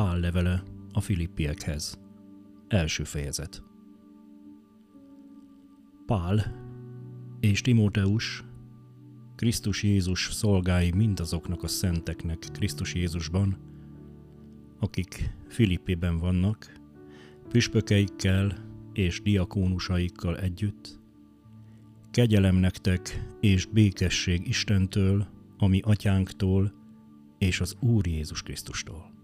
Pál levele a Filippiekhez. Első fejezet. Pál és Timóteus, Krisztus Jézus szolgái mindazoknak a szenteknek Krisztus Jézusban, akik Filippében vannak, püspökeikkel és diakónusaikkal együtt, kegyelem nektek és békesség Istentől, ami atyánktól és az Úr Jézus Krisztustól.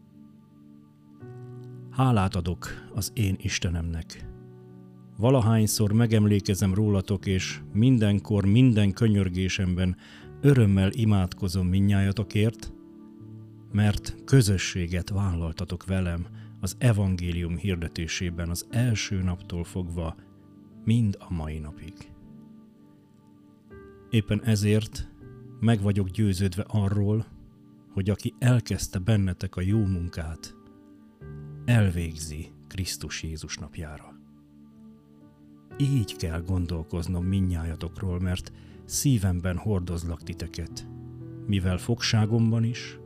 Hálát adok az én Istenemnek. Valahányszor megemlékezem rólatok, és mindenkor, minden könyörgésemben örömmel imádkozom minnyájatokért, mert közösséget vállaltatok velem az evangélium hirdetésében az első naptól fogva, mind a mai napig. Éppen ezért meg vagyok győződve arról, hogy aki elkezdte bennetek a jó munkát, elvégzi Krisztus Jézus napjára. Így kell gondolkoznom minnyájatokról, mert szívemben hordozlak titeket, mivel fogságomban is,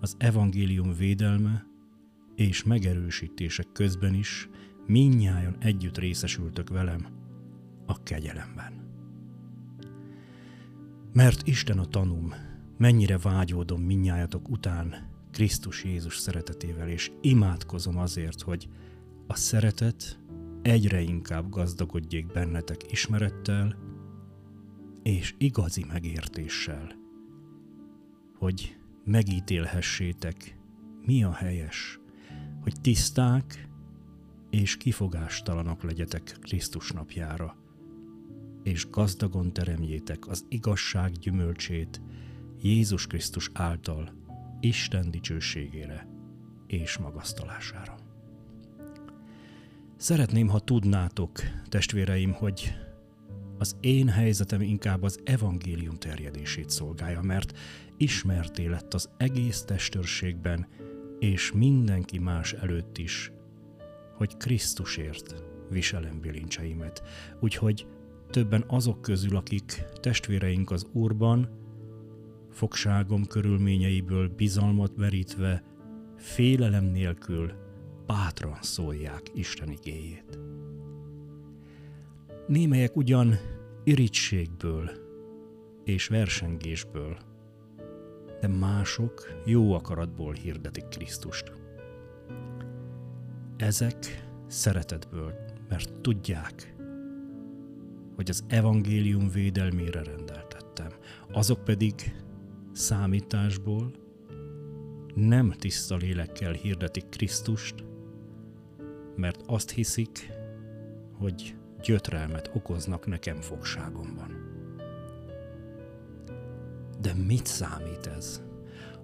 az evangélium védelme és megerősítések közben is minnyájon együtt részesültök velem a kegyelemben. Mert Isten a tanum, mennyire vágyódom minnyájatok után, Krisztus Jézus szeretetével, és imádkozom azért, hogy a szeretet egyre inkább gazdagodjék bennetek ismerettel és igazi megértéssel, hogy megítélhessétek, mi a helyes, hogy tiszták és kifogástalanok legyetek Krisztus napjára, és gazdagon teremjétek az igazság gyümölcsét Jézus Krisztus által, Isten dicsőségére és magasztalására. Szeretném, ha tudnátok, testvéreim, hogy az én helyzetem inkább az evangélium terjedését szolgálja, mert ismerté lett az egész testőrségben, és mindenki más előtt is, hogy Krisztusért viselem bilincseimet. Úgyhogy többen azok közül, akik testvéreink az Úrban, fogságom körülményeiből bizalmat merítve, félelem nélkül bátran szólják Isten igéjét. Némelyek ugyan irítségből és versengésből, de mások jó akaratból hirdetik Krisztust. Ezek szeretetből, mert tudják, hogy az evangélium védelmére rendeltettem. Azok pedig számításból, nem tiszta lélekkel hirdetik Krisztust, mert azt hiszik, hogy gyötrelmet okoznak nekem fogságomban. De mit számít ez?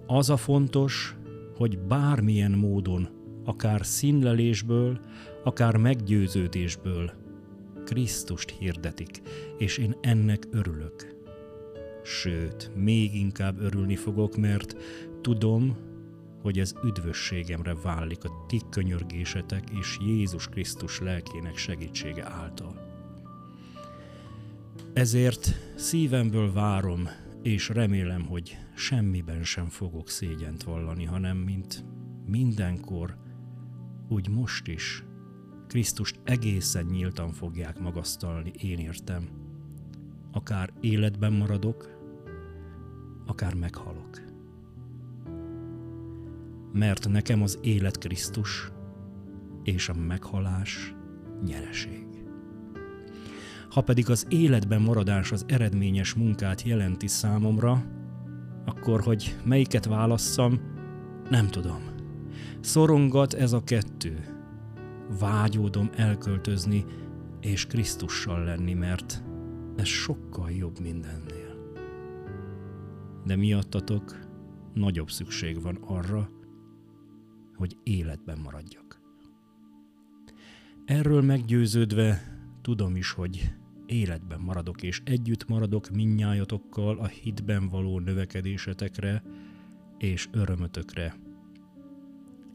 Az a fontos, hogy bármilyen módon, akár színlelésből, akár meggyőződésből Krisztust hirdetik, és én ennek örülök. Sőt, még inkább örülni fogok, mert tudom, hogy ez üdvösségemre válik a ti könyörgésetek és Jézus Krisztus lelkének segítsége által. Ezért szívemből várom, és remélem, hogy semmiben sem fogok szégyent vallani, hanem mint mindenkor, úgy most is Krisztust egészen nyíltan fogják magasztalni, én értem. Akár életben maradok, akár meghalok. Mert nekem az élet Krisztus, és a meghalás nyereség. Ha pedig az életben maradás az eredményes munkát jelenti számomra, akkor, hogy melyiket válasszam, nem tudom. Szorongat ez a kettő. Vágyódom elköltözni és Krisztussal lenni, mert ez sokkal jobb mindennél de miattatok nagyobb szükség van arra, hogy életben maradjak. Erről meggyőződve tudom is, hogy életben maradok, és együtt maradok minnyájatokkal a hitben való növekedésetekre és örömötökre.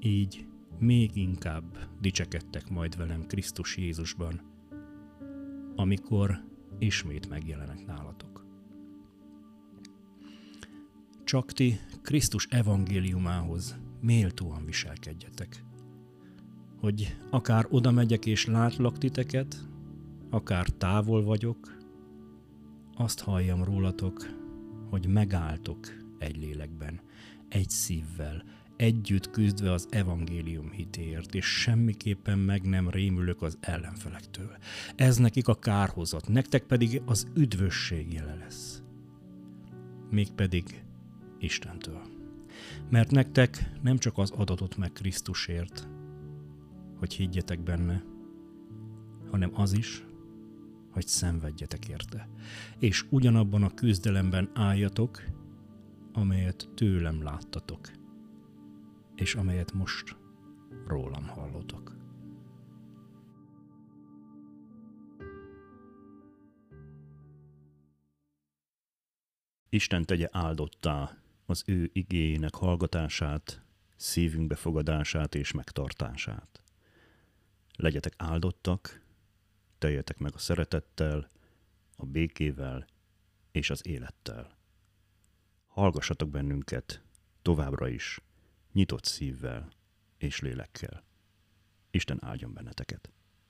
Így még inkább dicsekedtek majd velem Krisztus Jézusban, amikor ismét megjelenek nálatok csak ti Krisztus evangéliumához méltóan viselkedjetek. Hogy akár oda megyek és látlak titeket, akár távol vagyok, azt halljam rólatok, hogy megálltok egy lélekben, egy szívvel, együtt küzdve az evangélium hitéért, és semmiképpen meg nem rémülök az ellenfelektől. Ez nekik a kárhozat, nektek pedig az üdvösség jele lesz. Mégpedig Istentől. Mert nektek nem csak az adatot meg Krisztusért, hogy higgyetek benne, hanem az is, hogy szenvedjetek érte, és ugyanabban a küzdelemben álljatok, amelyet tőlem láttatok, és amelyet most rólam hallotok. Isten tegye áldottá az ő igényének hallgatását, szívünk befogadását és megtartását. Legyetek áldottak, teljetek meg a szeretettel, a békével és az élettel. Hallgassatok bennünket továbbra is, nyitott szívvel és lélekkel. Isten áldjon benneteket!